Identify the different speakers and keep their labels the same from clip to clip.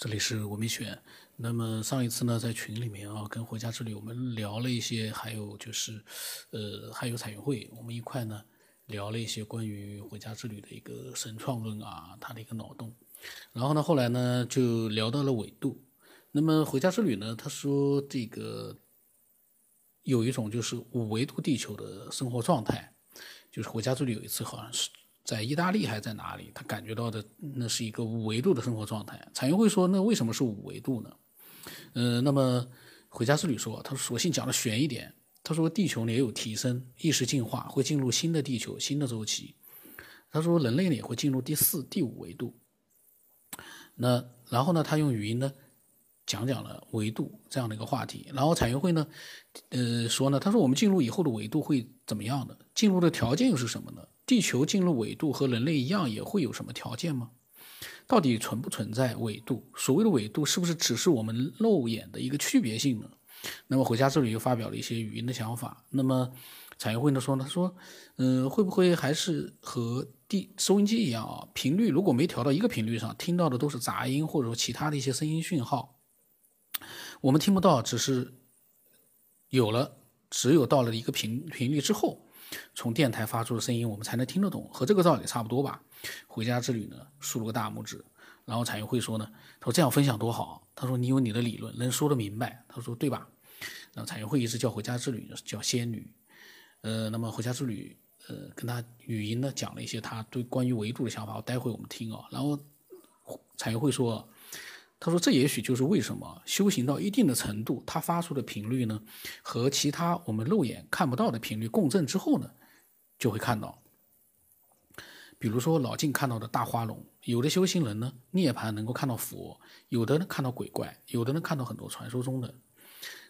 Speaker 1: 这里是我没选。那么上一次呢，在群里面啊，跟回家之旅我们聊了一些，还有就是，呃，还有彩云会，我们一块呢聊了一些关于回家之旅的一个神创论啊，它的一个脑洞。然后呢，后来呢就聊到了纬度。那么回家之旅呢，他说这个有一种就是五维度地球的生活状态，就是回家之旅有一次好像是。在意大利还是在哪里？他感觉到的那是一个五维度的生活状态。彩云会说：“那为什么是五维度呢？”呃，那么回家之旅说：“他索性讲的悬一点。他说地球呢也有提升，意识进化会进入新的地球、新的周期。他说人类呢也会进入第四、第五维度。那然后呢，他用语音呢讲讲了维度这样的一个话题。然后彩云会呢，呃说呢，他说我们进入以后的维度会怎么样的？进入的条件又是什么呢？”地球进入纬度和人类一样，也会有什么条件吗？到底存不存在纬度？所谓的纬度，是不是只是我们肉眼的一个区别性呢？那么回家这里又发表了一些语音的想法。那么产业会呢说呢，说，嗯，会不会还是和地收音机一样啊？频率如果没调到一个频率上，听到的都是杂音或者说其他的一些声音讯号，我们听不到，只是有了，只有到了一个频频率之后。从电台发出的声音，我们才能听得懂，和这个道理差不多吧？回家之旅呢，竖了个大拇指。然后彩云会说呢，他说这样分享多好。他说你有你的理论，能说得明白。他说对吧？然后彩云会一直叫回家之旅叫仙女。呃，那么回家之旅，呃，跟他语音呢讲了一些他对关于维度的想法，我待会我们听啊。然后彩云会说。他说：“这也许就是为什么修行到一定的程度，它发出的频率呢，和其他我们肉眼看不到的频率共振之后呢，就会看到。比如说老静看到的大花龙，有的修行人呢涅槃能够看到佛，有的呢看到鬼怪，有的呢看到很多传说中的。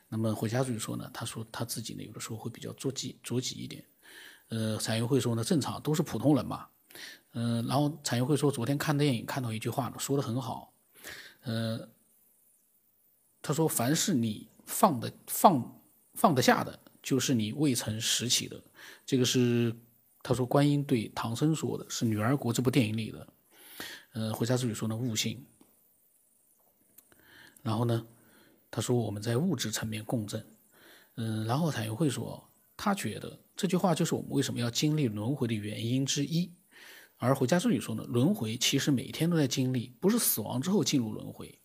Speaker 1: 那么回家之旅说呢，他说他自己呢有的时候会比较着急着急一点。呃，彩云会说呢，正常都是普通人嘛。嗯，然后彩云会说，昨天看电影看到一句话呢，说的很好。”呃，他说：“凡是你放的放放得下的，就是你未曾拾起的。”这个是他说观音对唐僧说的，是《女儿国》这部电影里的。呃，回家之旅说呢，悟性。然后呢，他说我们在物质层面共振。嗯，然后彩云会说，他觉得这句话就是我们为什么要经历轮回的原因之一。而回家之旅说呢，轮回其实每天都在经历，不是死亡之后进入轮回。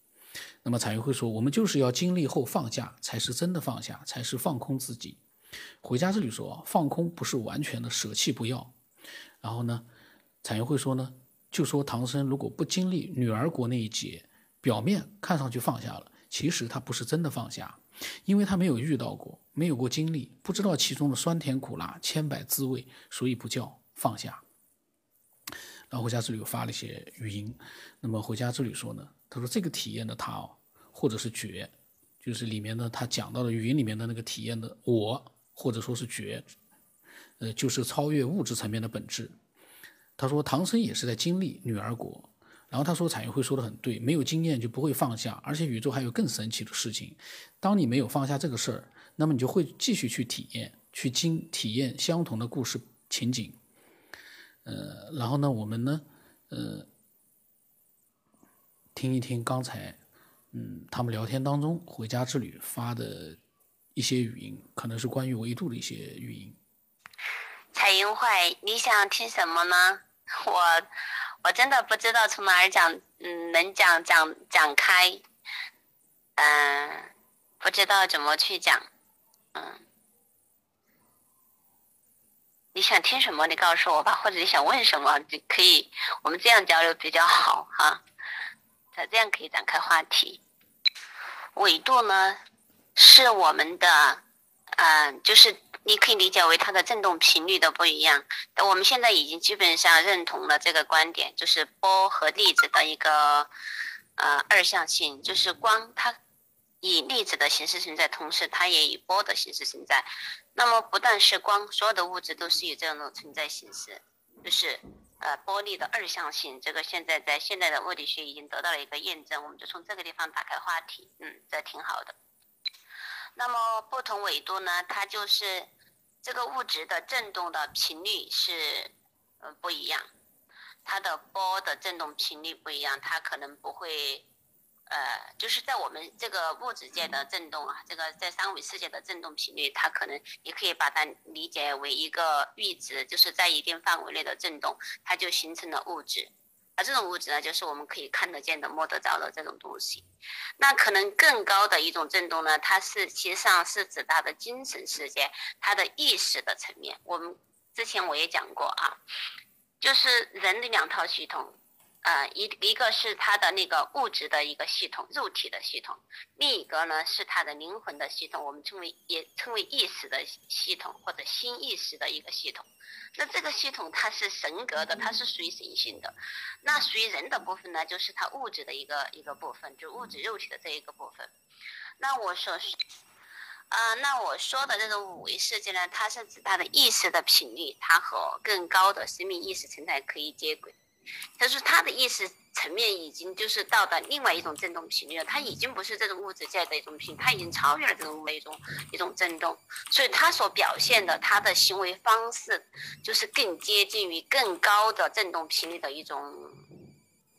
Speaker 1: 那么彩云会说，我们就是要经历后放下，才是真的放下，才是放空自己。回家之旅说，放空不是完全的舍弃不要。然后呢，彩云会说呢，就说唐僧如果不经历女儿国那一劫，表面看上去放下了，其实他不是真的放下，因为他没有遇到过，没有过经历，不知道其中的酸甜苦辣、千百滋味，所以不叫放下。然后回家之旅又发了一些语音，那么回家之旅说呢，他说这个体验的他哦，或者是觉，就是里面呢他讲到的语音里面的那个体验的我，或者说是觉，呃，就是超越物质层面的本质。他说唐僧也是在经历女儿国，然后他说彩云会说的很对，没有经验就不会放下，而且宇宙还有更神奇的事情，当你没有放下这个事儿，那么你就会继续去体验，去经体验相同的故事情景。呃，然后呢，我们呢，呃，听一听刚才，嗯，他们聊天当中回家之旅发的一些语音，可能是关于维度的一些语音。
Speaker 2: 彩云会，你想听什么呢？我我真的不知道从哪儿讲，嗯，能讲讲讲开，嗯，不知道怎么去讲，嗯。你想听什么？你告诉我吧，或者你想问什么，就可以，我们这样交流比较好哈。这样可以展开话题。纬度呢，是我们的，嗯，就是你可以理解为它的振动频率的不一样。我们现在已经基本上认同了这个观点，就是波和粒子的一个呃二象性，就是光它。以粒子的形式存在，同时它也以波的形式存在。那么不但是光，所有的物质都是以这样的存在形式，就是呃波粒的二象性。这个现在在现代的物理学已经得到了一个验证。我们就从这个地方打开话题，嗯，这挺好的。那么不同纬度呢，它就是这个物质的振动的频率是呃不一样，它的波的振动频率不一样，它可能不会。呃，就是在我们这个物质界的振动啊，这个在三维世界的振动频率，它可能你可以把它理解为一个阈值，就是在一定范围内的振动，它就形成了物质。而这种物质呢，就是我们可以看得见的、摸得着的这种东西。那可能更高的一种振动呢，它是其实上是指它的精神世界，它的意识的层面。我们之前我也讲过啊，就是人的两套系统。呃，一一个是他的那个物质的一个系统，肉体的系统；另一个呢是他的灵魂的系统，我们称为也称为意识的系统或者新意识的一个系统。那这个系统它是神格的，它是属于神性的。那属于人的部分呢，就是它物质的一个一个部分，就物质肉体的这一个部分。那我说是，啊，那我说的这种五维世界呢，它是指它的意识的频率，它和更高的生命意识存在可以接轨。就是他的意识层面已经就是到达另外一种振动频率了，他已经不是这种物质界的一种频，他已经超越了这种一种一种振动，所以他所表现的他的行为方式就是更接近于更高的振动频率的一种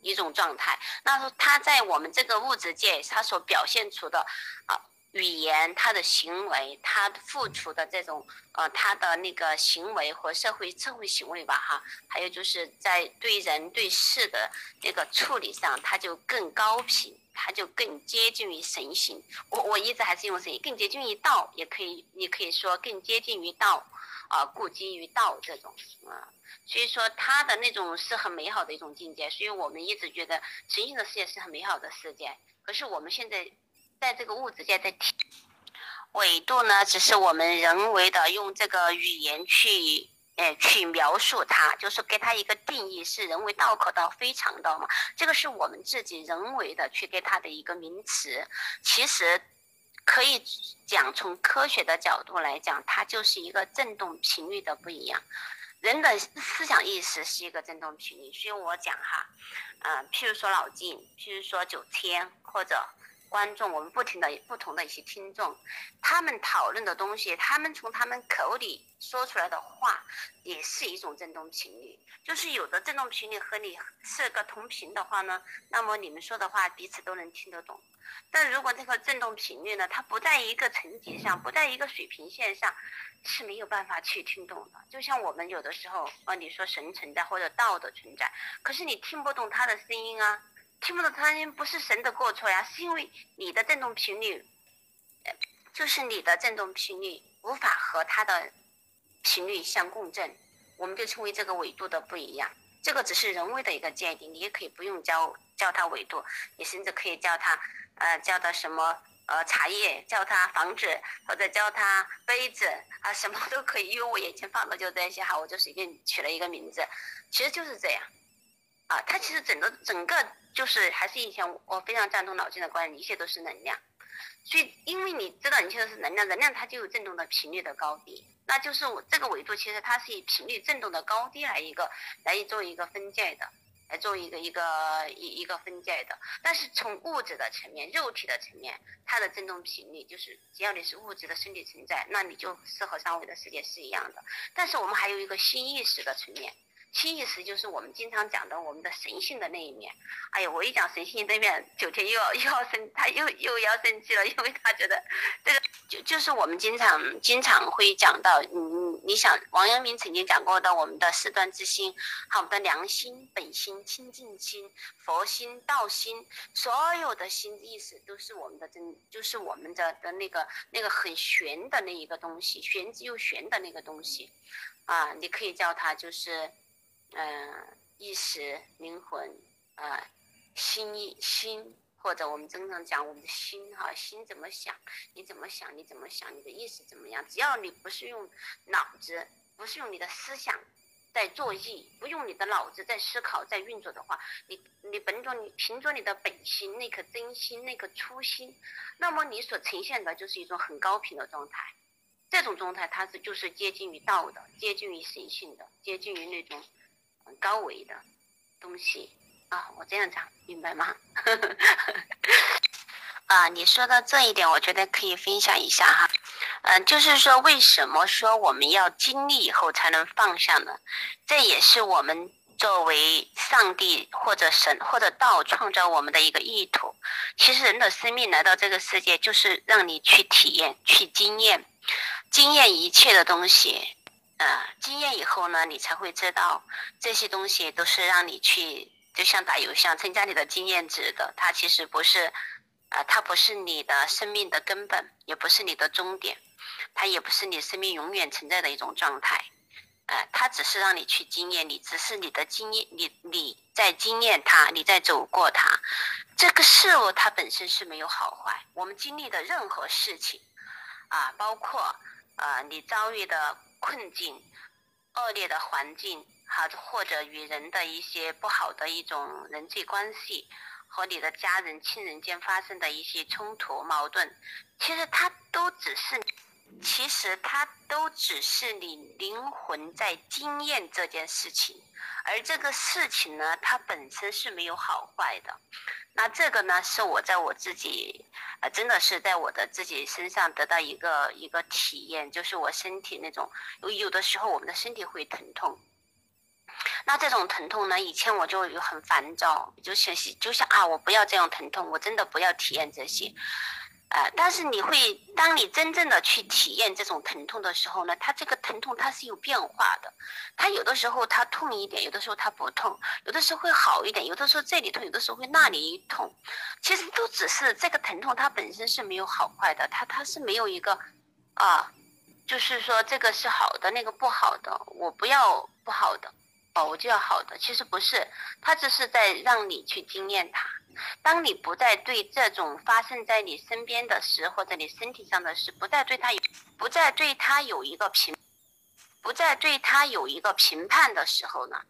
Speaker 2: 一种状态。那说他在我们这个物质界，他所表现出的啊。语言，他的行为，他付出的这种，呃，他的那个行为和社会社会行为吧，哈，还有就是在对人对事的那个处理上，他就更高频，他就更接近于神性。我我一直还是用神，更接近于道，也可以，你可以说更接近于道，啊，故基于道这种，啊，所以说他的那种是很美好的一种境界。所以我们一直觉得神性的世界是很美好的世界，可是我们现在。在这个物质界的纬度呢，只是我们人为的用这个语言去，呃，去描述它，就是给它一个定义，是人为道可道非常道嘛。这个是我们自己人为的去给它的一个名词。其实可以讲，从科学的角度来讲，它就是一个振动频率的不一样。人的思想意识是一个振动频率，所以我讲哈，嗯，譬如说老静，譬如说九天，或者。观众，我们不停的不同的一些听众，他们讨论的东西，他们从他们口里说出来的话，也是一种振动频率。就是有的振动频率和你是个同频的话呢，那么你们说的话彼此都能听得懂。但如果这个振动频率呢，它不在一个层级上，不在一个水平线上，是没有办法去听懂的。就像我们有的时候啊，你说神存在或者道的存在，可是你听不懂他的声音啊。听不懂他音不是神的过错呀，是因为你的振动频率，呃就是你的振动频率无法和他的频率相共振，我们就称为这个纬度的不一样。这个只是人为的一个界定，你也可以不用叫叫它纬度，你甚至可以叫它呃叫它什么呃茶叶，叫它房子或者叫它杯子啊什么都可以，因为我眼前放的就这些哈，我就随便取了一个名字，其实就是这样。啊，它其实整个整个就是还是以前我非常赞同老金的观点，一切都是能量。所以，因为你知道一切都是能量，能量它就有振动的频率的高低，那就是我这个维度其实它是以频率振动的高低来一个来做一个分界的，来做一个一个一一个分界的。但是从物质的层面、肉体的层面，它的振动频率就是只要你是物质的身体存在，那你就是和三维的世界是一样的。但是我们还有一个新意识的层面。新意识就是我们经常讲的我们的神性的那一面。哎呀，我一讲神性那面，九天又要 又要生，他又又要生气了，因为他觉得这个就就是我们经常经常会讲到，你，你想王阳明曾经讲过的，我们的四端之心，好，我们的良心、本心、清净心、佛心、道心，所有的心意识都是我们的真，就是我们的的那个那个很玄的那一个东西，玄之又玄的那个东西，啊，你可以叫它就是。嗯，意识、灵魂，呃，心意、心，或者我们经常讲我们的心哈，心怎么想，你怎么想，你怎么想，你的意识怎么样？只要你不是用脑子，不是用你的思想在作意，不用你的脑子在思考、在运作的话，你你本着你凭着你的本心那颗真心那颗初心，那么你所呈现的就是一种很高频的状态。这种状态它是就是接近于道的，接近于神性的，接近于那种。高维的东西啊，我这样讲明白吗？啊，你说到这一点，我觉得可以分享一下哈。嗯，就是说，为什么说我们要经历以后才能放下呢？这也是我们作为上帝或者神或者道创造我们的一个意图。其实人的生命来到这个世界，就是让你去体验、去经验、经验一切的东西。呃，经验以后呢，你才会知道这些东西都是让你去，就像打油箱增加你的经验值的。它其实不是，啊，它不是你的生命的根本，也不是你的终点，它也不是你生命永远存在的一种状态。呃，它只是让你去经验，你只是你的经验，你你在经验它，你在走过它。这个事物它本身是没有好坏，我们经历的任何事情，啊，包括呃你遭遇的困境、恶劣的环境，哈，或者与人的一些不好的一种人际关系，和你的家人、亲人间发生的一些冲突、矛盾，其实它都只是。其实它都只是你灵魂在经验这件事情，而这个事情呢，它本身是没有好坏的。那这个呢，是我在我自己，呃，真的是在我的自己身上得到一个一个体验，就是我身体那种有有的时候我们的身体会疼痛。那这种疼痛呢，以前我就有很烦躁，就想就想啊，我不要这样疼痛，我真的不要体验这些。呃，但是你会，当你真正的去体验这种疼痛的时候呢，它这个疼痛它是有变化的，它有的时候它痛一点，有的时候它不痛，有的时候会好一点，有的时候这里痛，有的时候会那里痛，其实都只是这个疼痛它本身是没有好坏的，它它是没有一个，啊，就是说这个是好的，那个不好的，我不要不好的，哦，我就要好的，其实不是，他只是在让你去经验它。当你不再对这种发生在你身边的事或者你身体上的事，不再对他有，不再对他有一个评，不再对他有一个评判的时候呢，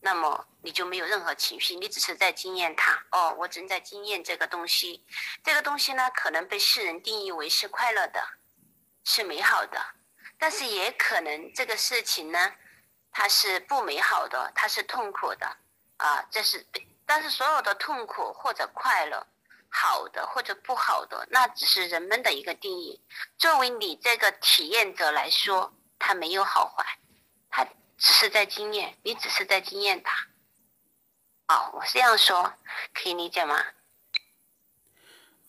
Speaker 2: 那么你就没有任何情绪，你只是在经验它。哦，我正在经验这个东西，这个东西呢，可能被世人定义为是快乐的，是美好的，但是也可能这个事情呢，它是不美好的，它是痛苦的，啊，这是。但是所有的痛苦或者快乐，好的或者不好的，那只是人们的一个定义。作为你这个体验者来说，它没有好坏，它只是在经验，你只是在经验它。哦，我这样说可以理解吗？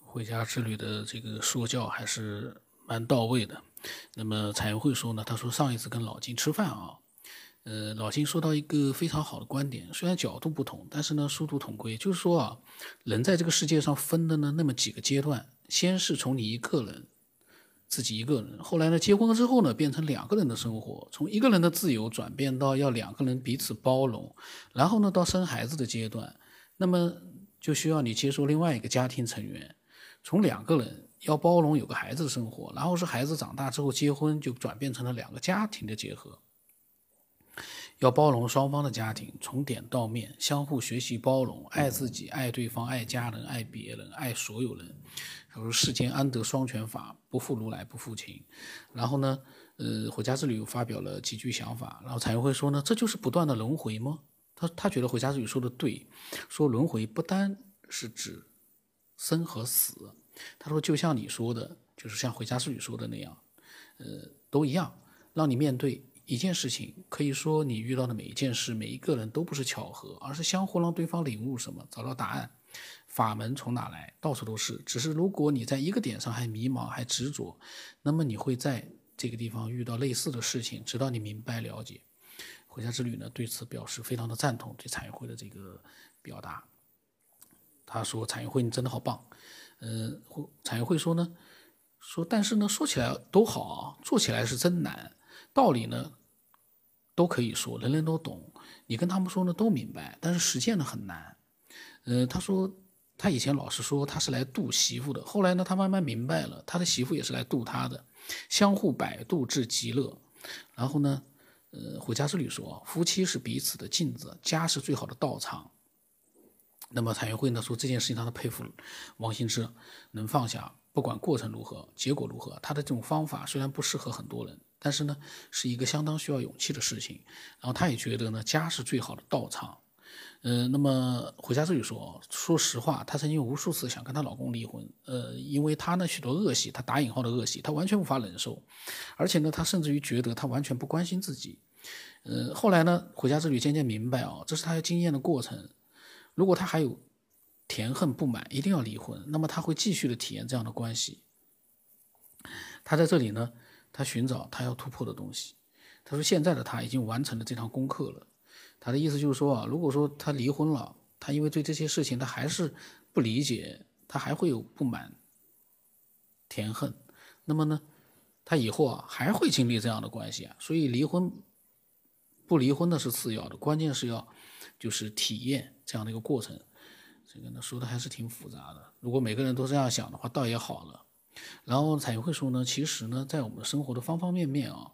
Speaker 1: 回家之旅的这个说教还是蛮到位的。那么彩云会说呢，他说上一次跟老金吃饭啊。呃，老金说到一个非常好的观点，虽然角度不同，但是呢，殊途同归。就是说啊，人在这个世界上分的呢，那么几个阶段，先是从你一个人，自己一个人，后来呢，结婚了之后呢，变成两个人的生活，从一个人的自由转变到要两个人彼此包容，然后呢，到生孩子的阶段，那么就需要你接受另外一个家庭成员，从两个人要包容有个孩子的生活，然后是孩子长大之后结婚，就转变成了两个家庭的结合。要包容双方的家庭，从点到面，相互学习包容，爱自己，爱对方，爱家人，爱别人，爱所有人。他说：“世间安得双全法？不负如来不负卿。”然后呢，呃，回家之旅又发表了几句想法。然后彩云会说呢：“这就是不断的轮回吗？”他他觉得回家之旅说的对，说轮回不单是指生和死。他说：“就像你说的，就是像回家之旅说的那样，呃，都一样，让你面对。”一件事情可以说，你遇到的每一件事、每一个人都不是巧合，而是相互让对方领悟什么，找到答案。法门从哪来？到处都是。只是如果你在一个点上还迷茫、还执着，那么你会在这个地方遇到类似的事情，直到你明白了解。回家之旅呢，对此表示非常的赞同，对彩云会的这个表达。他说：“彩云会，你真的好棒。”嗯，彩云会说呢，说但是呢，说起来都好啊，做起来是真难。道理呢，都可以说，人人都懂。你跟他们说呢，都明白，但是实践呢很难。呃，他说他以前老是说他是来渡媳妇的，后来呢，他慢慢明白了，他的媳妇也是来渡他的，相互摆渡至极乐。然后呢，呃，回家之旅说，夫妻是彼此的镜子，家是最好的道场。那么谭云会呢说这件事情，他的佩服王兴之能放下，不管过程如何，结果如何，他的这种方法虽然不适合很多人。但是呢，是一个相当需要勇气的事情。然后他也觉得呢，家是最好的道场。嗯，那么回家之旅说，说实话，她曾经无数次想跟她老公离婚。呃，因为她呢许多恶习，她打引号的恶习，她完全无法忍受。而且呢，她甚至于觉得他完全不关心自己。呃，后来呢，回家之旅渐渐明白啊，这是她要经验的过程。如果她还有甜恨不满，一定要离婚，那么她会继续的体验这样的关系。他在这里呢，他寻找他要突破的东西。他说：“现在的他已经完成了这堂功课了。”他的意思就是说啊，如果说他离婚了，他因为对这些事情他还是不理解，他还会有不满、甜恨，那么呢，他以后啊还会经历这样的关系啊。所以离婚不离婚的是次要的，关键是要就是体验这样的一个过程。这个呢说的还是挺复杂的。如果每个人都这样想的话，倒也好了。然后彩云会说呢，其实呢，在我们生活的方方面面啊。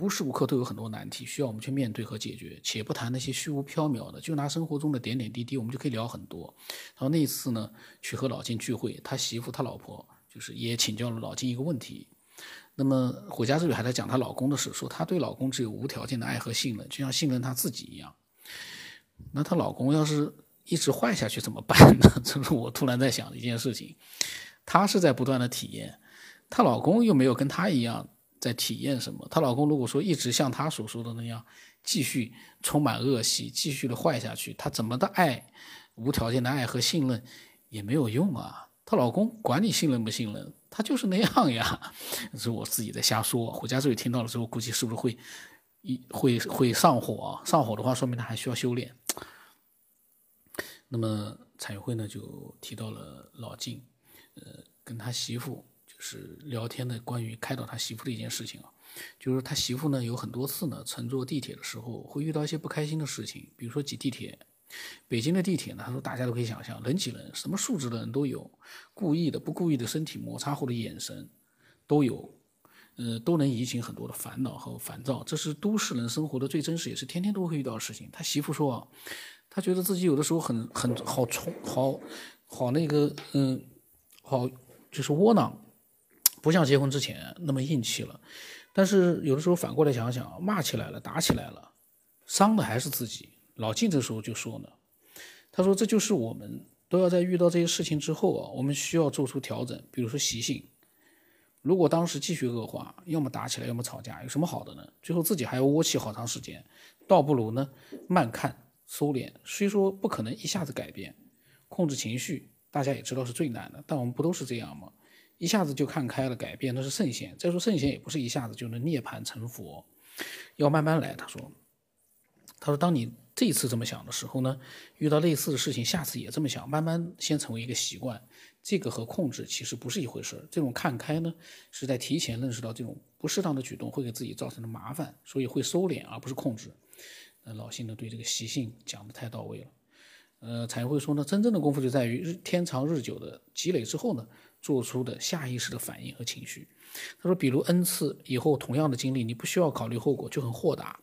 Speaker 1: 无时无刻都有很多难题需要我们去面对和解决，且不谈那些虚无缥缈的，就拿生活中的点点滴滴，我们就可以聊很多。然后那次呢，去和老金聚会，他媳妇他老婆就是也请教了老金一个问题。那么回家之旅还在讲她老公的事，说她对老公只有无条件的爱和信任，就像信任她自己一样。那她老公要是一直坏下去怎么办呢？这是我突然在想的一件事情。她是在不断的体验，她老公又没有跟她一样。在体验什么？她老公如果说一直像她所说的那样，继续充满恶习，继续的坏下去，她怎么的爱，无条件的爱和信任也没有用啊！她老公管你信任不信任，他就是那样呀。是我自己在瞎说。回家之后听到了之后，估计是不是会一会会上火？上火的话，说明他还需要修炼。那么彩云会呢，就提到了老晋，呃，跟他媳妇就。是聊天的关于开导他媳妇的一件事情啊，就是他媳妇呢有很多次呢乘坐地铁的时候会遇到一些不开心的事情，比如说挤地铁。北京的地铁呢，他说大家都可以想象，人挤人，什么素质的人都有，故意的、不故意的身体摩擦或者眼神都有，呃，都能引起很多的烦恼和烦躁。这是都市人生活的最真实，也是天天都会遇到的事情。他媳妇说啊，他觉得自己有的时候很很好冲，好好那个，嗯，好就是窝囊。不像结婚之前那么硬气了，但是有的时候反过来想想，骂起来了，打起来了，伤的还是自己。老晋这时候就说呢，他说这就是我们都要在遇到这些事情之后啊，我们需要做出调整。比如说习性，如果当时继续恶化，要么打起来，要么吵架，有什么好的呢？最后自己还要窝气好长时间，倒不如呢慢看收敛。虽说不可能一下子改变，控制情绪，大家也知道是最难的，但我们不都是这样吗？一下子就看开了，改变那是圣贤。再说圣贤也不是一下子就能涅槃成佛，要慢慢来。他说：“他说，当你这次这么想的时候呢，遇到类似的事情，下次也这么想，慢慢先成为一个习惯。这个和控制其实不是一回事。这种看开呢，是在提前认识到这种不适当的举动会给自己造成的麻烦，所以会收敛而不是控制。那，老信呢对这个习性讲的太到位了。呃，才会说呢，真正的功夫就在于日天长日久的积累之后呢。”做出的下意识的反应和情绪，他说，比如 n 次以后同样的经历，你不需要考虑后果，就很豁达，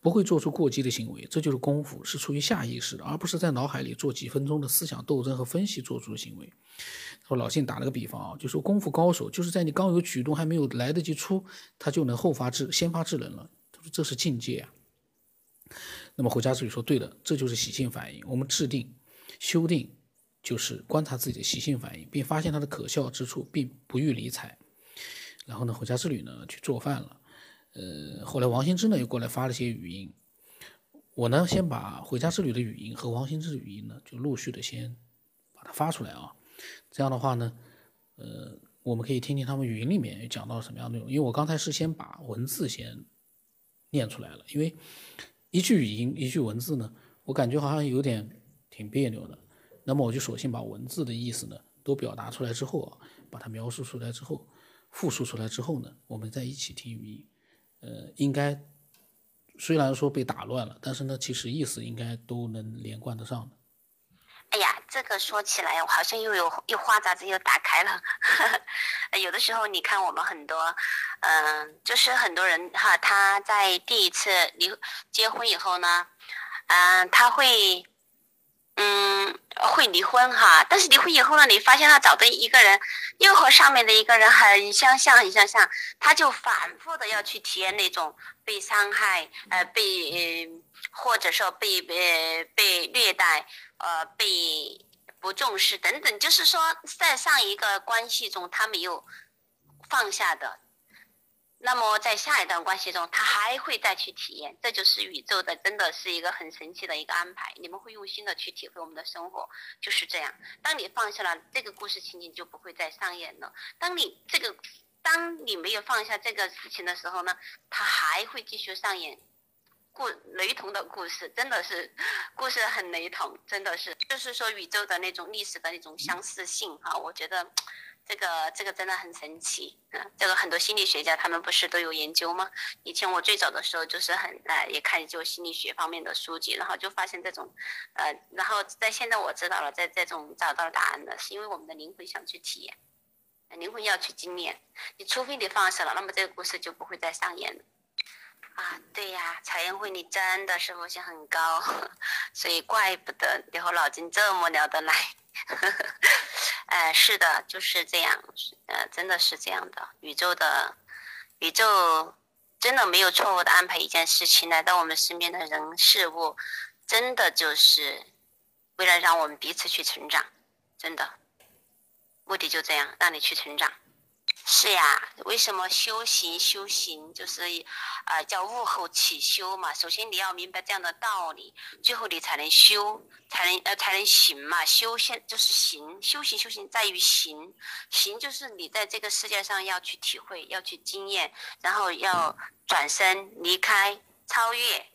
Speaker 1: 不会做出过激的行为，这就是功夫，是出于下意识的，而不是在脑海里做几分钟的思想斗争和分析做出的行为。他说老信打了个比方啊，就说功夫高手就是在你刚有举动还没有来得及出，他就能后发制先发制人了。他说这是境界啊。那么回家之旅说对的，这就是习性反应，我们制定修订。就是观察自己的习性反应，并发现它的可笑之处，并不予理睬。然后呢，回家之旅呢去做饭了。呃，后来王新之呢又过来发了些语音。我呢先把回家之旅的语音和王新之的语音呢就陆续的先把它发出来啊。这样的话呢，呃，我们可以听听他们语音里面讲到什么样的内容。因为我刚才是先把文字先念出来了，因为一句语音一句文字呢，我感觉好像有点挺别扭的。那么我就索性把文字的意思呢都表达出来之后啊，把它描述出来之后，复述出来之后呢，我们再一起听语音，呃，应该虽然说被打乱了，但是呢，其实意思应该都能连贯得上的。
Speaker 2: 哎呀，这个说起来，好像又有又花匣子又打开了。有的时候你看我们很多，嗯，就是很多人哈，他在第一次离结婚以后呢，嗯，他会。嗯，会离婚哈，但是离婚以后呢，你发现他找的一个人又和上面的一个人很相像，很相像，他就反复的要去体验那种被伤害，呃，被或者说被被被虐待，呃，被不重视等等，就是说在上一个关系中他没有放下的。那么在下一段关系中，他还会再去体验，这就是宇宙的，真的是一个很神奇的一个安排。你们会用心的去体会我们的生活，就是这样。当你放下了这个故事情景，就不会再上演了。当你这个，当你没有放下这个事情的时候呢，它还会继续上演故雷同的故事，真的是故事很雷同，真的是，就是说宇宙的那种历史的那种相似性哈，我觉得。这个这个真的很神奇，嗯，这个很多心理学家他们不是都有研究吗？以前我最早的时候就是很呃也看就心理学方面的书籍，然后就发现这种，呃，然后在现在我知道了，在这种找到了答案了，是因为我们的灵魂想去体验，灵魂要去经验，你除非你放下了，那么这个故事就不会再上演了。啊，对呀，彩烟会你真的是悟性很高，所以怪不得你和老金这么聊得来。哎，是的，就是这样，呃，真的是这样的。宇宙的，宇宙真的没有错误的安排一件事情来到我们身边的人事物，真的就是为了让我们彼此去成长，真的，目的就这样，让你去成长。是呀，为什么修行修行就是，呃，叫悟后起修嘛？首先你要明白这样的道理，最后你才能修，才能呃才能行嘛。修现就是行，修行修行在于行，行就是你在这个世界上要去体会，要去经验，然后要转身离开，超越。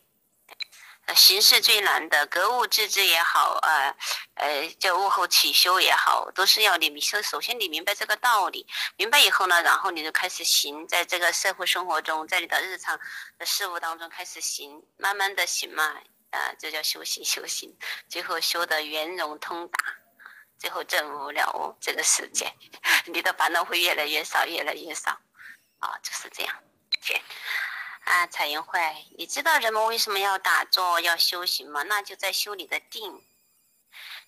Speaker 2: 行是最难的，格物致知也好，呃，呃，叫物后起修也好，都是要你明首首先你明白这个道理，明白以后呢，然后你就开始行，在这个社会生活中，在你的日常的事物当中开始行，慢慢的行嘛，啊，这叫修行修行，最后修得圆融通达，最后证悟了悟这个世界，你的烦恼会越来越少，越来越少，啊，就是这样，谢。啊，彩云会，你知道人们为什么要打坐、要修行吗？那就在修你的定。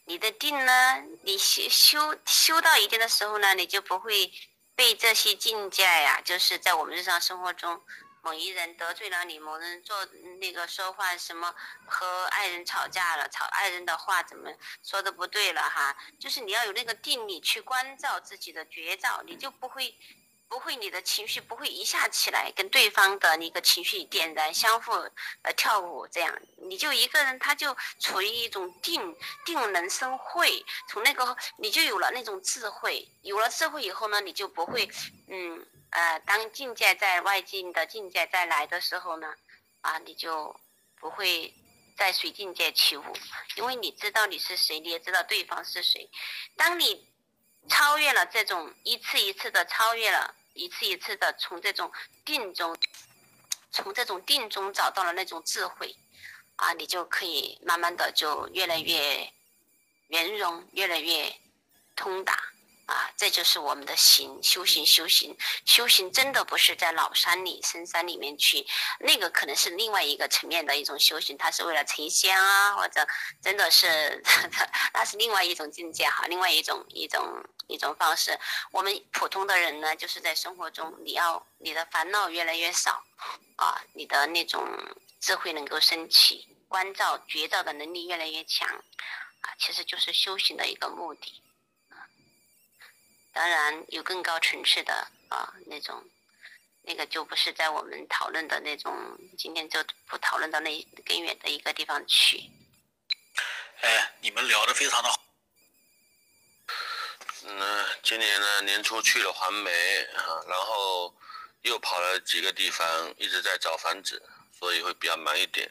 Speaker 2: 你的定呢，你修修修到一定的时候呢，你就不会被这些境界呀，就是在我们日常生活中，某一人得罪了你，某人做那个说话什么和爱人吵架了，吵爱人的话怎么说的不对了哈，就是你要有那个定力去关照自己的觉照，你就不会。不会，你的情绪不会一下起来，跟对方的那个情绪点燃，相互呃跳舞这样，你就一个人，他就处于一种定定能生慧，从那个你就有了那种智慧，有了智慧以后呢，你就不会，嗯呃，当境界在外境的境界再来的时候呢，啊，你就不会再随境界起舞，因为你知道你是谁，你也知道对方是谁，当你超越了这种一次一次的超越了。一次一次的从这种定中，从这种定中找到了那种智慧，啊，你就可以慢慢的就越来越圆融，越来越通达。啊，这就是我们的行修行，修行修行，真的不是在老山里、深山里面去，那个可能是另外一个层面的一种修行，它是为了成仙啊，或者真的是 那是另外一种境界哈，另外一种一种一种方式。我们普通的人呢，就是在生活中，你要你的烦恼越来越少，啊，你的那种智慧能够升起，关照觉照的能力越来越强，啊，其实就是修行的一个目的。当然有更高层次的啊，那种，那个就不是在我们讨论的那种，今天就不讨论到那更远的一个地方去。
Speaker 3: 哎，你们聊的非常的好。嗯，今年呢年初去了环梅啊，然后又跑了几个地方，一直在找房子，所以会比较忙一点。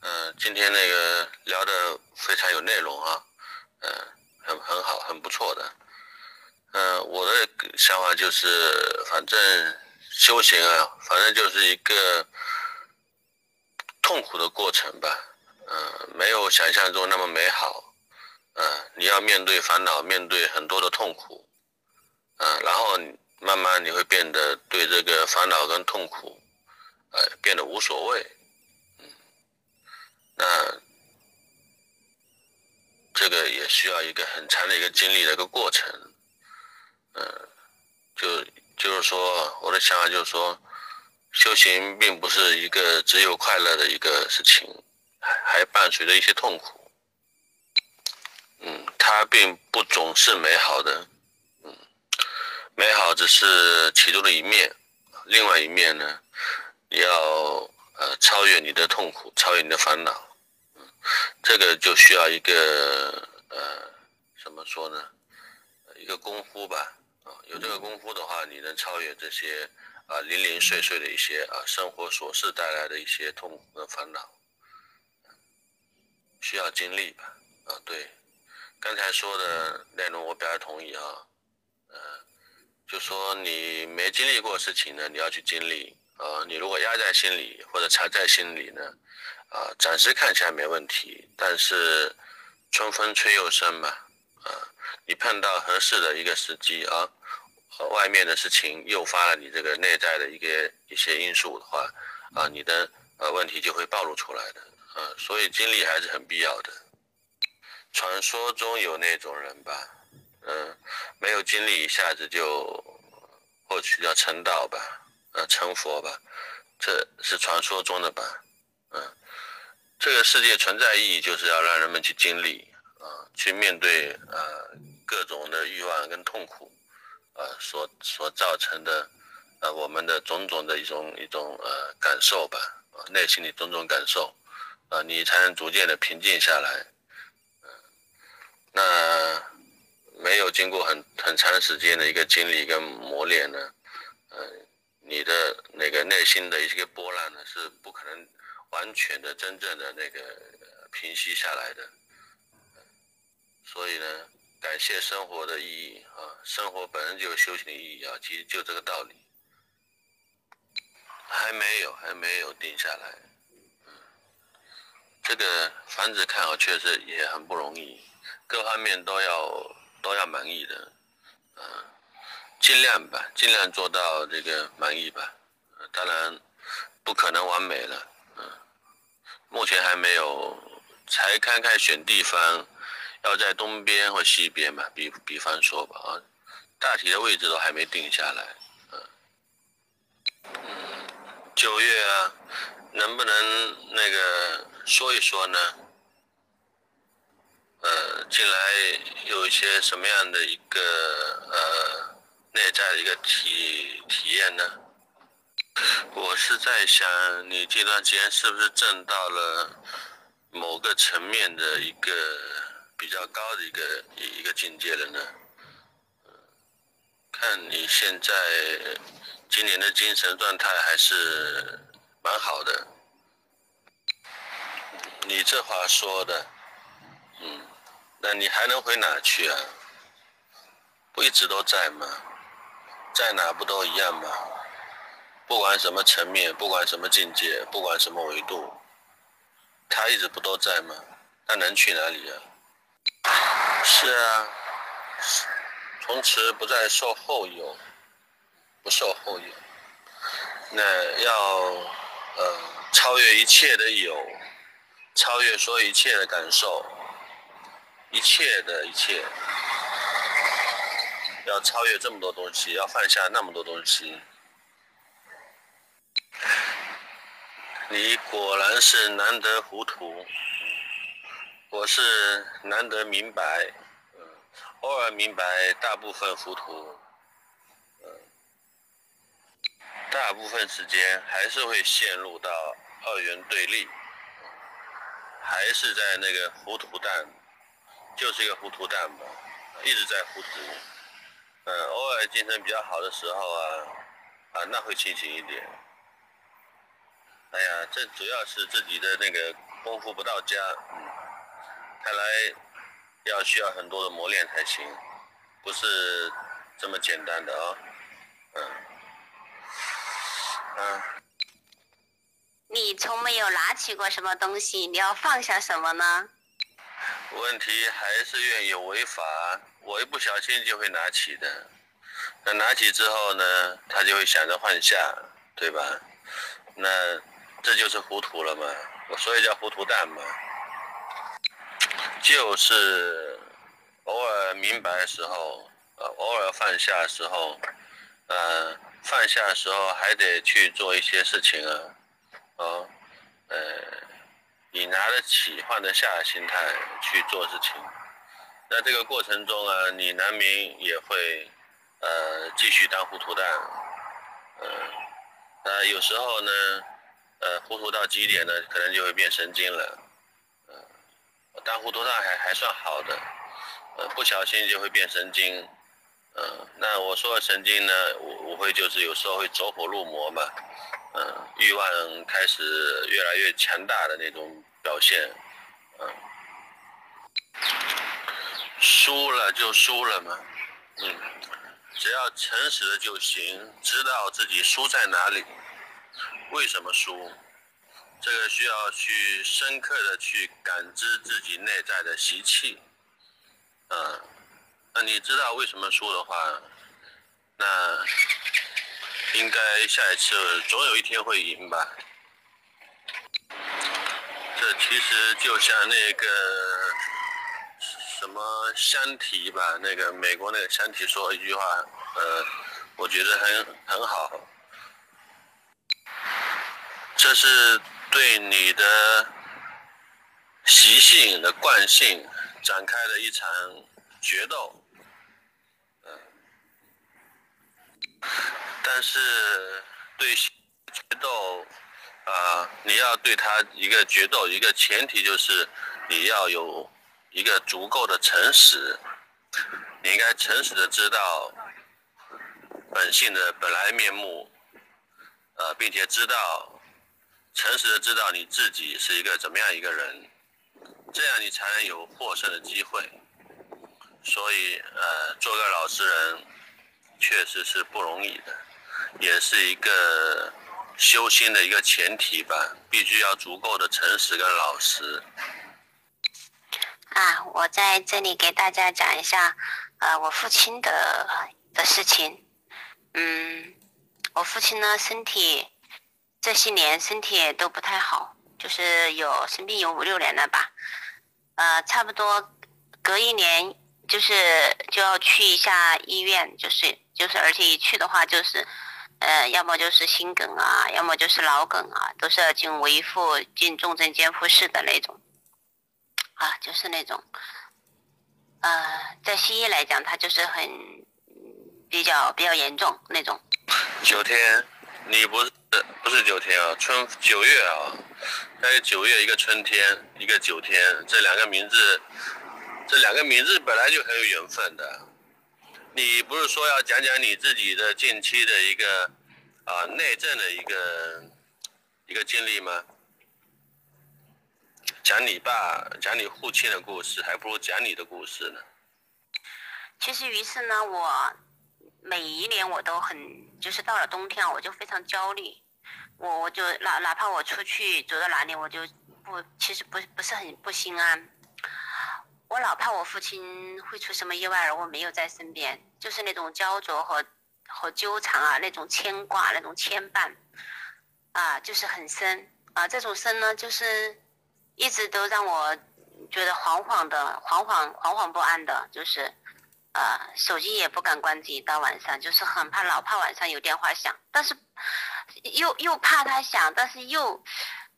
Speaker 3: 嗯，今天那个聊的非常有内容啊，嗯，很很好，很不错的。嗯，我的想法就是，反正修行啊，反正就是一个痛苦的过程吧。嗯，没有想象中那么美好。嗯，你要面对烦恼，面对很多的痛苦。嗯，然后慢慢你会变得对这个烦恼跟痛苦，呃，变得无所谓。嗯，那这个也需要一个很长的一个经历的一个过程。嗯，就就是说，我的想法就是说，修行并不是一个只有快乐的一个事情，还伴随着一些痛苦。嗯，它并不总是美好的，嗯，美好只是其中的一面，另外一面呢，要呃超越你的痛苦，超越你的烦恼，嗯，这个就需要一个呃怎么说呢？一个功夫吧，啊，有这个功夫的话，你能超越这些啊零零碎碎的一些啊生活琐事带来的一些痛苦和烦恼，需要经历吧，啊，对，刚才说的内容我表示同意啊，嗯，就说你没经历过事情呢，你要去经历，啊，你如果压在心里或者藏在心里呢，啊，暂时看起来没问题，但是春风吹又生嘛，你碰到合适的一个时机啊，和外面的事情诱发了你这个内在的一个一些因素的话，啊，你的呃问题就会暴露出来的，啊，所以经历还是很必要的。传说中有那种人吧，嗯，没有经历一下子就或许要成道吧，呃，成佛吧，这是传说中的吧，嗯，这个世界存在意义就是要让人们去经历，啊，去面对，呃。各种的欲望跟痛苦，啊，所所造成的，呃，我们的种种的一种一种呃感受吧，啊，内心的种种感受，啊，你才能逐渐的平静下来，嗯，那没有经过很很长时间的一个经历跟磨练呢，嗯，你的那个内心的一些波澜呢，是不可能完全的真正的那个平息下来的，所以呢。感谢生活的意义啊，生活本身就有修行的意义啊，其实就这个道理。还没有，还没有定下来。嗯，这个房子看好确实也很不容易，各方面都要都要满意的。嗯，尽量吧，尽量做到这个满意吧。当然不可能完美了。嗯，目前还没有，才看看选地方。要在东边或西边嘛，比比方说吧，啊，大体的位置都还没定下来，嗯，九月啊，能不能那个说一说呢？呃，进来有一些什么样的一个呃内在的一个体体验呢？我是在想，你这段时间是不是挣到了某个层面的一个？比较高的一个一个境界了呢，看你现在今年的精神状态还是蛮好的。你这话说的，嗯，那你还能回哪去啊？不一直都在吗？在哪不都一样吗？不管什么层面，不管什么境界，不管什么维度，他一直不都在吗？他能去哪里啊？是啊，从此不再受后有，不受后有。那要呃超越一切的有，超越所有一切的感受，一切的一切，要超越这么多东西，要放下那么多东西。你果然是难得糊涂。我是难得明白，嗯，偶尔明白，大部分糊涂，嗯，大部分时间还是会陷入到二元对立，还是在那个糊涂蛋，就是一个糊涂蛋吧，一直在糊涂，嗯，偶尔精神比较好的时候啊，啊，那会清醒一点。哎呀，这主要是自己的那个功夫不到家，看来要需要很多的磨练才行，不是这么简单的啊。嗯，
Speaker 2: 嗯。你从没有拿起过什么东西，你要放下什么呢？
Speaker 3: 问题还是愿意违法，我一不小心就会拿起的。那拿起之后呢，他就会想着放下，对吧？那这就是糊涂了嘛，所以叫糊涂蛋嘛。就是偶尔明白的时候，呃，偶尔放下的时候，呃，放下的时候还得去做一些事情啊，哦，呃，你拿得起放得下的心态去做事情，在这个过程中啊，你难免也会，呃，继续当糊涂蛋，呃，呃，有时候呢，呃，糊涂到极点呢，可能就会变神经了。呃，但糊涂到还还算好的，呃，不小心就会变神经。嗯，那我说的神经呢，我我会就是有时候会走火入魔嘛，嗯，欲望开始越来越强大的那种表现，嗯，输了就输了嘛，嗯，只要诚实的就行，知道自己输在哪里，为什么输，这个需要去深刻的去感知自己内在的习气，嗯。那你知道为什么输的话，那应该下一次总有一天会赢吧？这其实就像那个什么香缇吧，那个美国那个香缇说一句话，呃，我觉得很很好，这是对你的习性的惯性展开了一场决斗。嗯但是对决斗啊，你要对他一个决斗，一个前提就是你要有一个足够的诚实，你应该诚实的知道本性的本来面目，呃，并且知道诚实的知道你自己是一个怎么样一个人，这样你才能有获胜的机会。所以呃，做个老实人。确实是不容易的，也是一个修心的一个前提吧，必须要足够的诚实跟老实。
Speaker 2: 啊，我在这里给大家讲一下，呃，我父亲的的事情。嗯，我父亲呢，身体这些年身体也都不太好，就是有生病有五六年了吧，呃，差不多隔一年就是就要去一下医院，就是。就是，而且一去的话，就是，呃，要么就是心梗啊，要么就是脑梗啊，都是要进维护、进重症监护室的那种，啊，就是那种，呃，在西医来讲，它就是很比较比较严重那种。
Speaker 3: 九天，你不是不是九天啊？春九月啊，还有九月一个春天，一个九天，这两个名字，这两个名字本来就很有缘分的。你不是说要讲讲你自己的近期的一个啊内政的一个一个经历吗？讲你爸讲你父亲的故事，还不如讲你的故事呢。
Speaker 2: 其实，于是呢，我每一年我都很，就是到了冬天，我就非常焦虑。我我就哪哪怕我出去走到哪里，我就不，其实不不是很不心安。我老怕我父亲会出什么意外，而我没有在身边，就是那种焦灼和和纠缠啊，那种牵挂，那种牵绊，啊，就是很深啊。这种深呢，就是一直都让我觉得惶惶的，惶惶惶惶不安的，就是啊，手机也不敢关机，到晚上就是很怕，老怕晚上有电话响，但是又又怕他想，但是又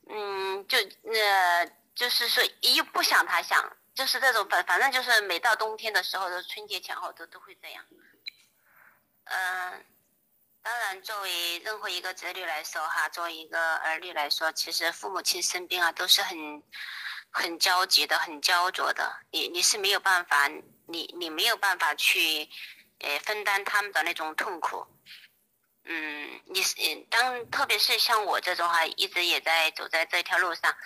Speaker 2: 嗯，就呃，就是说又不想他想。就是这种反反正就是每到冬天的时候，都春节前后都都会这样。嗯，当然作为任何一个子女来说哈，作为一个儿女来说，其实父母亲生病啊都是很很焦急的、很焦灼的。你你是没有办法，你你没有办法去呃分担他们的那种痛苦。嗯，你是当特别是像我这种哈，一直也在走在这条路上。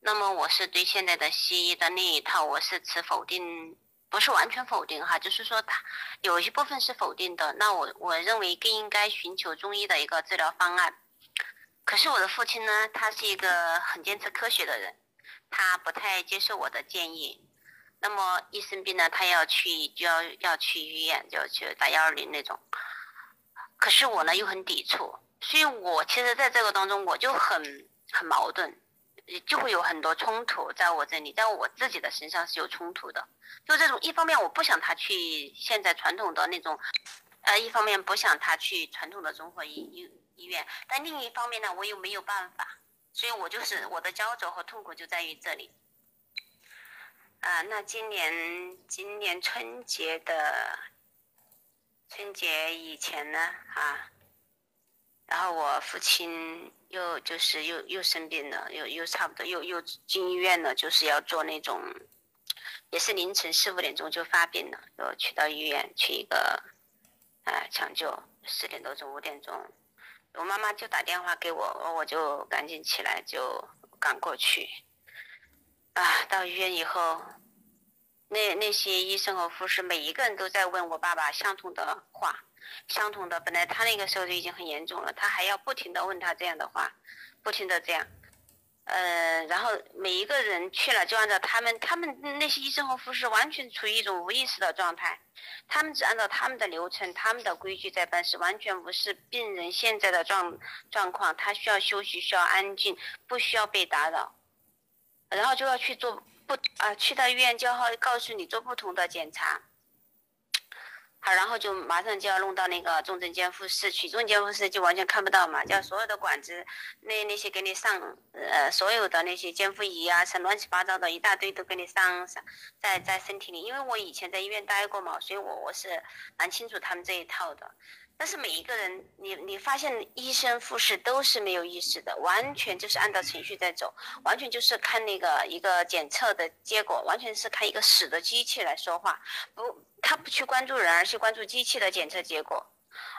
Speaker 2: 那么我是对现在的西医的那一套，我是持否定，不是完全否定哈，就是说它有一部分是否定的。那我我认为更应该寻求中医的一个治疗方案。可是我的父亲呢，他是一个很坚持科学的人，他不太接受我的建议。那么一生病呢，他要去就要要去医院，就要去打幺二零那种。可是我呢又很抵触，所以我其实在这个当中我就很很矛盾。就会有很多冲突在我这里，在我自己的身上是有冲突的。就这种，一方面我不想他去现在传统的那种，呃，一方面不想他去传统的综合医医医院，但另一方面呢，我又没有办法，所以我就是我的焦灼和痛苦就在于这里。啊，那今年今年春节的春节以前呢，啊。然后我父亲又就是又又生病了，又又差不多又又进医院了，就是要做那种，也是凌晨四五点钟就发病了，又去到医院去一个，啊抢救，四点多钟五点钟，我妈妈就打电话给我，我就赶紧起来就赶过去，啊到医院以后，那那些医生和护士每一个人都在问我爸爸相同的话。相同的，本来他那个时候就已经很严重了，他还要不停的问他这样的话，不停的这样，呃，然后每一个人去了就按照他们，他们那些医生和护士完全处于一种无意识的状态，他们只按照他们的流程、他们的规矩在办事，完全无视病人现在的状状况，他需要休息，需要安静，不需要被打扰，然后就要去做啊，去到医院就要告诉你做不同的检查。好，然后就马上就要弄到那个重症监护室去，重症监护室就完全看不到嘛，叫所有的管子，那那些给你上，呃，所有的那些监护仪啊，什乱七八糟的一大堆都给你上上在在身体里，因为我以前在医院待过嘛，所以我我是蛮清楚他们这一套的。但是每一个人，你你发现医生护士都是没有意识的，完全就是按照程序在走，完全就是看那个一个检测的结果，完全是看一个死的机器来说话，不，他不去关注人，而是关注机器的检测结果，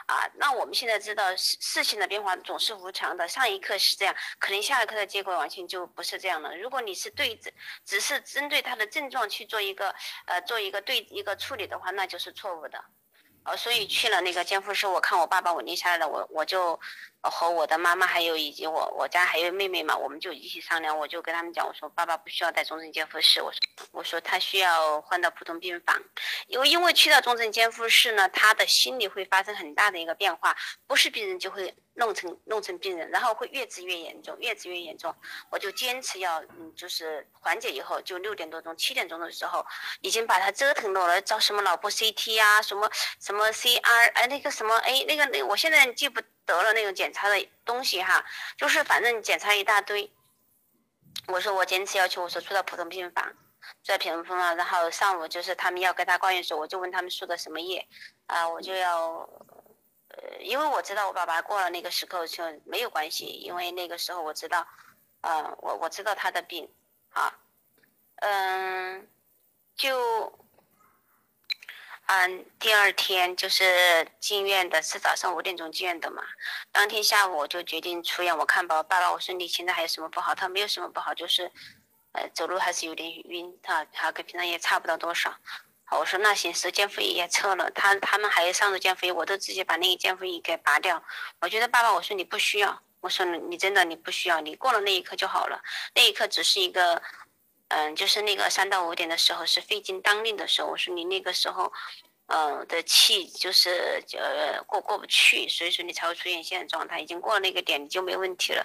Speaker 2: 啊，那我们现在知道事事情的变化总是无常的，上一刻是这样，可能下一刻的结果完全就不是这样了。如果你是对只只是针对他的症状去做一个呃做一个对一个处理的话，那就是错误的。哦，所以去了那个监护室，我看我爸爸稳定下来了，我我就和我的妈妈还有以及我我家还有妹妹嘛，我们就一起商量，我就跟他们讲，我说爸爸不需要在重症监护室，我说我说他需要换到普通病房，因为因为去到重症监护室呢，他的心理会发生很大的一个变化，不是病人就会。弄成弄成病人，然后会越治越严重，越治越严重。我就坚持要，嗯，就是缓解以后，就六点多钟、七点钟的时候，已经把他折腾到了，找什么脑部 CT 啊，什么什么 CR，哎，那个什么，哎，那个那，我现在记不得了那个检查的东西哈，就是反正检查一大堆。我说我坚持要求，我说住到普通病房，住在普通病房，然后上午就是他们要跟他挂院时，我就问他们输的什么液，啊，我就要。呃，因为我知道我爸爸过了那个时候就没有关系，因为那个时候我知道，呃，我我知道他的病，啊，嗯，就，嗯，第二天就是进院的，是早上五点钟进院的嘛。当天下午我就决定出院，我看吧，爸爸，我说你现在还有什么不好？他没有什么不好，就是，呃，走路还是有点晕，他他跟平常也差不到多少。好我说那行，是监护仪也撤了，他他们还有上着监护，我都直接把那个监护仪给拔掉。我觉得爸爸，我说你不需要，我说你真的你不需要，你过了那一刻就好了，那一刻只是一个，嗯，就是那个三到五点的时候是肺经当令的时候，我说你那个时候，嗯的气就是呃过过不去，所以说你才会出现现在状态，已经过了那个点你就没问题了。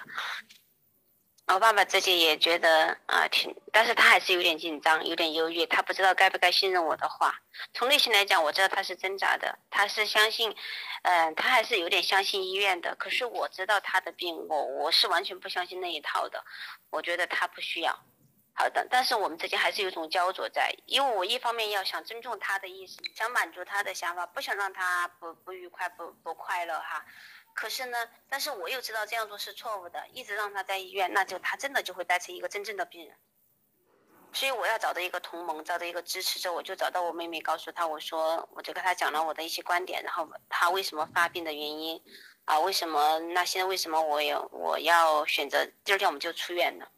Speaker 2: 我爸爸自己也觉得啊，挺，但是他还是有点紧张，有点忧郁，他不知道该不该信任我的话。从内心来讲，我知道他是挣扎的，他是相信，嗯，他还是有点相信医院的。可是我知道他的病，我我是完全不相信那一套的。我觉得他不需要，好的，但是我们之间还是有一种焦灼在，因为我一方面要想尊重他的意思，想满足他的想法，不想让他不不愉快、不不快乐哈。可是呢，但是我又知道这样做是错误的，一直让他在医院，那就他真的就会带成一个真正的病人。所以我要找到一个同盟，找到一个支持者，我就找到我妹妹，告诉她，我说我就跟她讲了我的一些观点，然后她为什么发病的原因，啊，为什么那现在为什么我有我要选择第二天我们就出院了。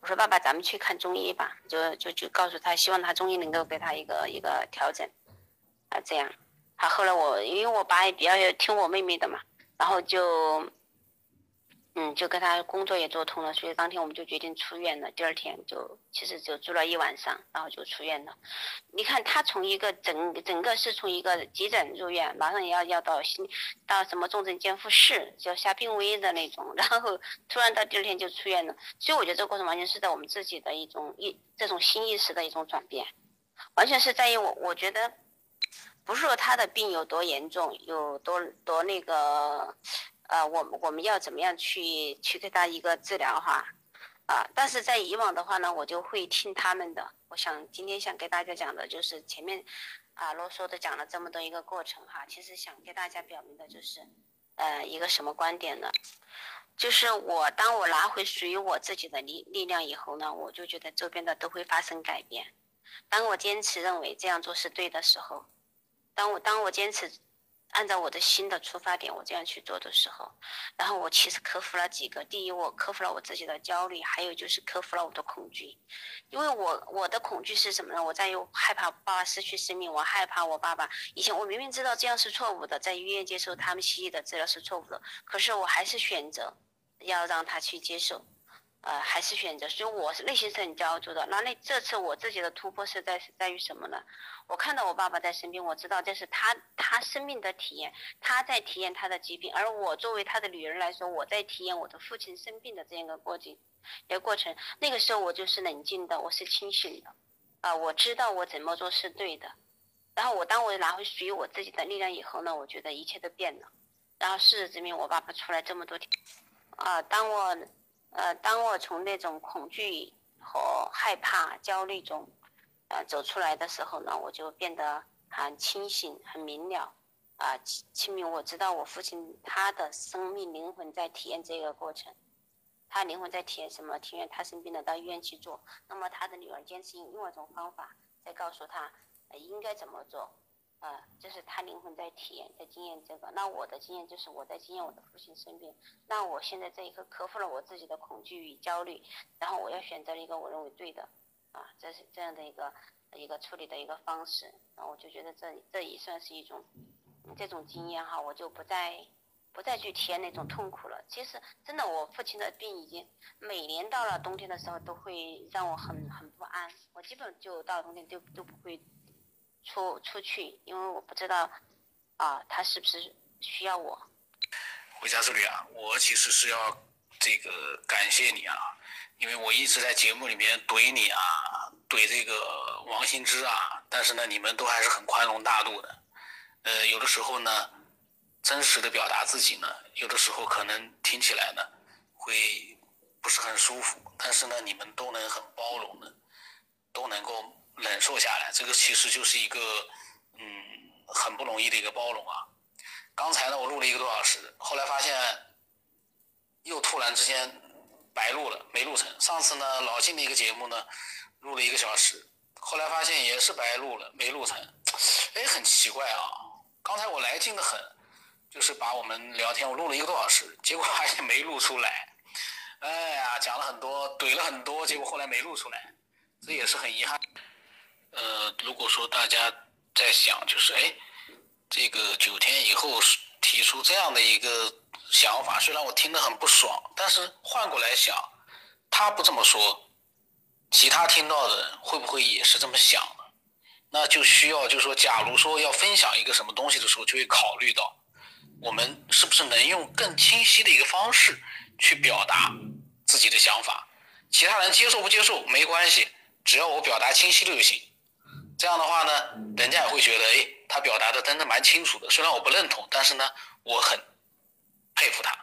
Speaker 2: 我说爸爸，咱们去看中医吧，就就就告诉他，希望他中医能够给他一个一个调整，啊，这样。他，后来我因为我爸也比较听我妹妹的嘛。然后就，嗯，就跟他工作也做通了，所以当天我们就决定出院了。第二天就其实就住了一晚上，然后就出院了。你看他从一个整整个是从一个急诊入院，马上要要到心到什么重症监护室，就下病危的那种，然后突然到第二天就出院了。所以我觉得这个过程完全是在我们自己的一种意这种新意识的一种转变，完全是在于我我觉得。不是说他的病有多严重，有多多那个，呃，我们我们要怎么样去去给他一个治疗哈，啊，但是在以往的话呢，我就会听他们的。我想今天想给大家讲的就是前面，啊啰嗦的讲了这么多一个过程哈，其实想给大家表明的就是，呃一个什么观点呢？就是我当我拿回属于我自己的力力量以后呢，我就觉得周边的都会发生改变。当我坚持认为这样做是对的时候，当我当我坚持。按照我的新的出发点，我这样去做的时候，然后我其实克服了几个。第一，我克服了我自己的焦虑，还有就是克服了我的恐惧。因为我我的恐惧是什么呢？我在于害怕爸爸失去生命，我害怕我爸爸。以前我明明知道这样是错误的，在医院接受他们西医的治疗是错误的，可是我还是选择要让他去接受。呃，还是选择，所以我是内心是很焦灼的。那那这次我自己的突破是在是在于什么呢？我看到我爸爸在生病，我知道这是他他生命的体验，他在体验他的疾病，而我作为他的女儿来说，我在体验我的父亲生病的这样一个过程，一个过程。那个时候我就是冷静的，我是清醒的，啊，我知道我怎么做是对的。然后我当我拿回属于我自己的力量以后呢，我觉得一切都变了。然后事实证明，我爸爸出来这么多天，啊，当我。呃，当我从那种恐惧和害怕、焦虑中，呃，走出来的时候呢，我就变得很清醒、很明了，啊，清明。我知道我父亲他的生命灵魂在体验这个过程，他灵魂在体验什么？体验他生病了到医院去做。那么他的女儿坚持用另外一种方法，在告诉他应该怎么做。啊，就是他灵魂在体验，在经验这个。那我的经验就是我在经验我的父亲生病。那我现在这一刻克服了我自己的恐惧与焦虑，然后我要选择了一个我认为对的，啊，这是这样的一个一个处理的一个方式。那我就觉得这这也算是一种这种经验哈，我就不再不再去体验那种痛苦了。其实真的，我父亲的病已经每年到了冬天的时候都会让我很很不安。我基本就到冬天就都不会。出出去，因为我不知道，啊，他是不是需要我？
Speaker 1: 回家之旅啊，我其实是要这个感谢你啊，因为我一直在节目里面怼你啊，怼这个王新之啊，但是呢，你们都还是很宽容大度的。呃，有的时候呢，真实的表达自己呢，有的时候可能听起来呢，会不是很舒服，但是呢，你们都能很包容的，都能够。忍受下来，这个其实就是一个，嗯，很不容易的一个包容啊。刚才呢，我录了一个多小时，后来发现又突然之间白录了，没录成。上次呢，老金的一个节目呢，录了一个小时，后来发现也是白录了，没录成。哎，很奇怪啊。刚才我来劲的很，就是把我们聊天我录了一个多小时，结果发现没录出来。哎呀，讲了很多，怼了很多，结果后来没录出来，这也是很遗憾。呃，如果说大家在想，就是哎，这个九天以后提出这样的一个想法，虽然我听得很不爽，但是换过来想，他不这么说，其他听到的人会不会也是这么想呢？那就需要，就是说，假如说要分享一个什么东西的时候，就会考虑到，我们是不是能用更清晰的一个方式去表达自己的想法，其他人接受不接受没关系，只要我表达清晰就行。这样的话呢，人家也会觉得，哎，他表达的真的蛮清楚的。虽然我不认同，但是呢，我很佩服他。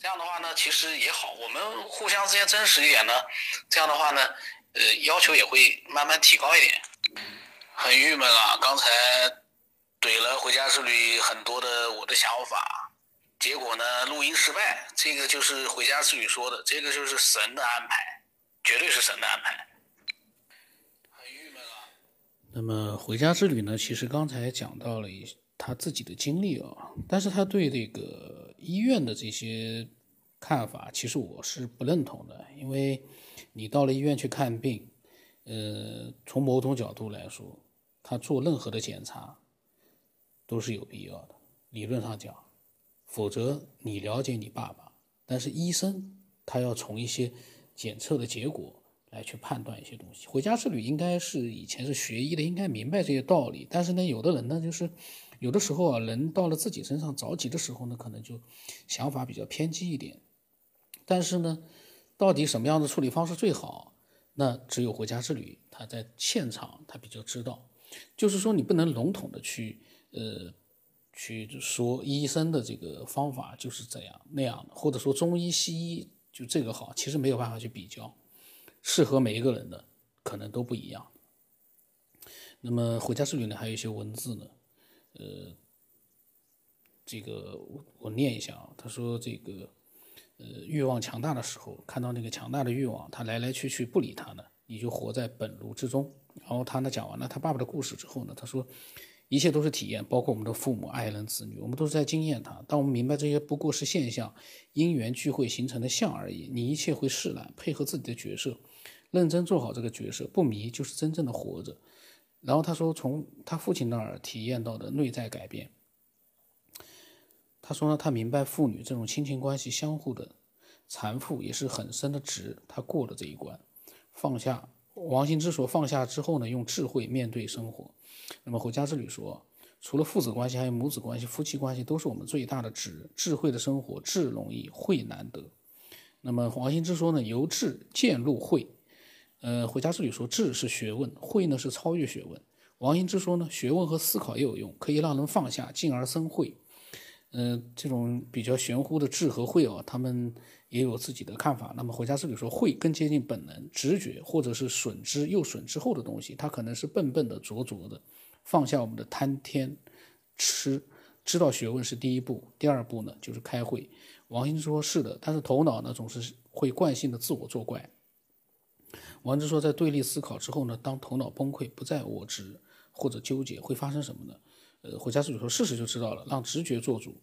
Speaker 1: 这样的话呢，其实也好，我们互相之间真实一点呢。这样的话呢，呃，要求也会慢慢提高一点。很郁闷啊，刚才怼了回家之旅很多的我的想法，结果呢，录音失败。这个就是回家之旅说的，这个就是神的安排，绝对是神的安排。
Speaker 4: 那么回家之旅呢？其实刚才讲到了一他自己的经历啊，但是他对这个医院的这些看法，其实我是不认同的。因为你到了医院去看病，呃，从某种角度来说，他做任何的检查都是有必要的。理论上讲，否则你了解你爸爸，但是医生他要从一些检测的结果。来去判断一些东西，回家之旅应该是以前是学医的，应该明白这些道理。但是呢，有的人呢，就是有的时候啊，人到了自己身上着急的时候呢，可能就想法比较偏激一点。但是呢，到底什么样的处理方式最好？那只有回家之旅他在现场他比较知道。就是说，你不能笼统的去呃去说医生的这个方法就是这样那样的，或者说中医西医就这个好，其实没有办法去比较。适合每一个人的可能都不一样。那么回家之旅呢，还有一些文字呢，呃，
Speaker 1: 这个我我念一下啊，他说这个呃欲望强大的时候，看到那个强大的欲望，他来来去去不理他呢，你就活在本炉之中。然后他呢讲完了他爸爸的故事之后呢，他说一切都是体验，包括我们的父母、爱人、子女，我们都是在经验它。当我们明白这些不过是现象，因缘聚会形成的相而已，你一切会释然，配合自己的角色，认真做好这个角色，不迷就是真正的活着。然后他说从他父亲那儿体验到的内在改变。他说呢，他明白父女这种亲情关系相互的缠缚也是很深的值，他过了这一关，放下。王兴之说放下之后呢，用智慧面对生活。那么回家之旅说，除了父子关系，还有母子关系、夫妻关系，都是我们最大的值。智慧的生活，智容易，慧难得。那么王兴之说呢，由智渐入慧。呃，回家之旅说，智是学问，慧呢是超越学问。王兴之说呢，学问和思考也有用，可以让人放下，进而生慧。嗯，这种比较玄乎的智和慧哦，他们也有自己的看法。那么回家之旅说，慧更接近本能、直觉，或者是损之又损之后的东西，它可能是笨笨的、拙拙的。放下我们的贪天痴，知道学问是第一步，第二步呢就是开会。王兴之说是的，但是头脑呢总是会惯性的自我作怪。王之说，在对立思考之后呢，当头脑崩溃，不再我执或者纠结，会发生什么呢？呃，回家之旅说，试试就知道了，让直觉做主。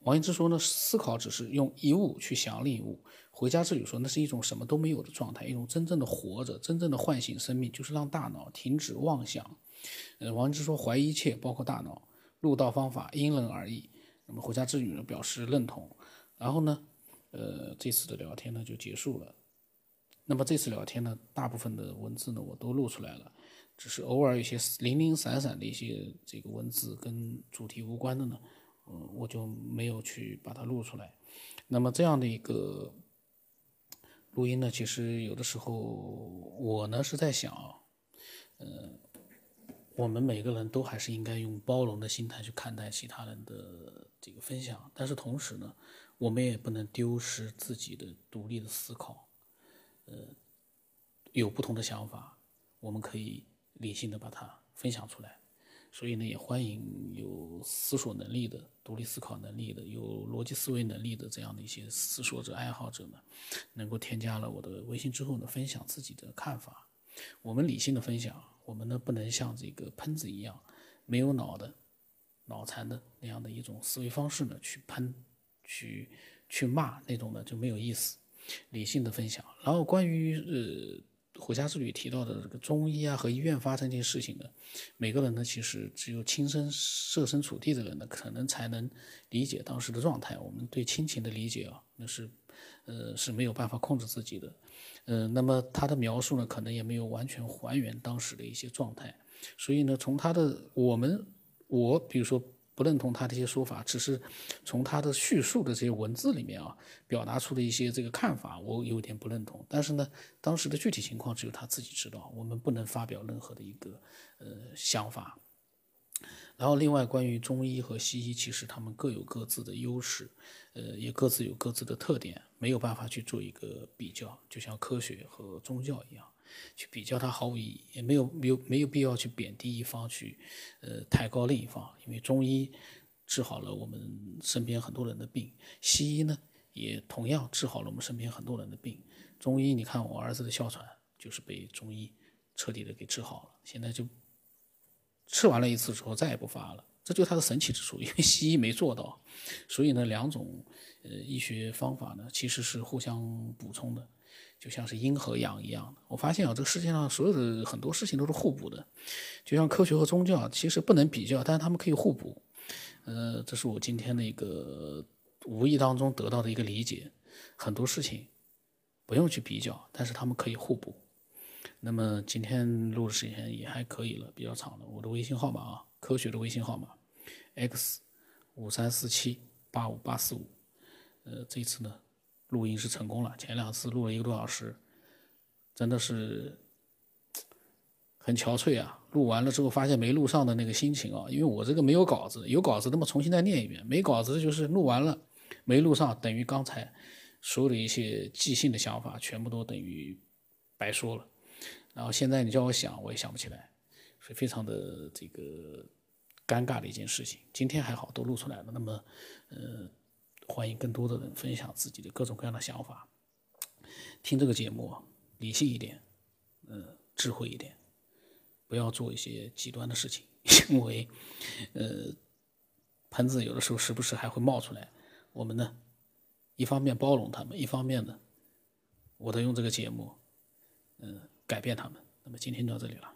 Speaker 1: 王一之说呢，思考只是用一物去想另一物。回家之旅说，那是一种什么都没有的状态，一种真正的活着，真正的唤醒生命，就是让大脑停止妄想。呃，王一之说，怀疑一切，包括大脑。入道方法因人而异。那么回家之旅呢，表示认同。然后呢，呃，这次的聊天呢就结束了。那么这次聊天呢，大部分的文字呢我都录出来了。只是偶尔有些零零散散的一些这个文字跟主题无关的呢，嗯，我就没有去把它录出来。那么这样的一个录音呢，其实有的时候我呢是在想，嗯，我们每个人都还是应该用包容的心态去看待其他人的这个分享，但是同时呢，我们也不能丢失自己的独立的思考，呃，有不同的想法，我们可以。理性的把它分享出来，所以呢，也欢迎有思索能力的、独立思考能力的、有逻辑思维能力的这样的一些思索者、爱好者呢，能够添加了我的微信之后呢，分享自己的看法。我们理性的分享，我们呢不能像这个喷子一样，没有脑的、脑残的那样的一种思维方式呢，去喷、去去骂那种呢就没有意思。理性的分享，然后关于呃。回家之旅提到的这个中医啊和医院发生这些事情呢，每个人呢其实只有亲身设身处地的人呢，可能才能理解当时的状态。我们对亲情的理解啊，那是呃是没有办法控制自己的。嗯，那么他的描述呢，可能也没有完全还原当时的一些状态。所以呢，从他的我们我比如说。不认同他这些说法，只是从他的叙述的这些文字里面啊，表达出的一些这个看法，我有点不认同。但是呢，当时的具体情况只有他自己知道，我们不能发表任何的一个呃想法。然后，另外关于中医和西医，其实他们各有各自的优势，呃，也各自有各自的特点，没有办法去做一个比较，就像科学和宗教一样。去比较它毫无意义，也没有没有没有必要去贬低一方，去呃抬高另一方。因为中医治好了我们身边很多人的病，西医呢也同样治好了我们身边很多人的病。中医，你看我儿子的哮喘就是被中医彻底的给治好了，现在就吃完了一次之后再也不发了，这就是它的神奇之处。因为西医没做到，所以呢两种呃医学方法呢其实是互相补充的。就像是阴和阳一样的，我发现啊，这个世界上所有的很多事情都是互补的，就像科学和宗教，其实不能比较，但是他们可以互补。呃，这是我今天的一个无意当中得到的一个理解，很多事情不用去比较，但是他们可以互补。那么今天录的时间也还可以了，比较长了。我的微信号码啊，科学的微信号码，x 五三四七八五八四五。呃，这次呢。录音是成功了，前两次录了一个多小时，真的是很憔悴啊！录完了之后发现没录上的那个心情啊，因为我这个没有稿子，有稿子那么重新再念一遍，没稿子就是录完了没录上，等于刚才所有的一些即兴的想法全部都等于白说了。然后现在你叫我想，我也想不起来，所以非常的这个尴尬的一件事情。今天还好都录出来了，那么呃，欢迎更多的人分享自己的各种各样的想法。听这个节目理性一点，呃，智慧一点，不要做一些极端的事情，因为呃，喷子有的时候时不时还会冒出来。我们呢，一方面包容他们，一方面呢，我都用这个节目，嗯、改变他们。那么今天就到这里了。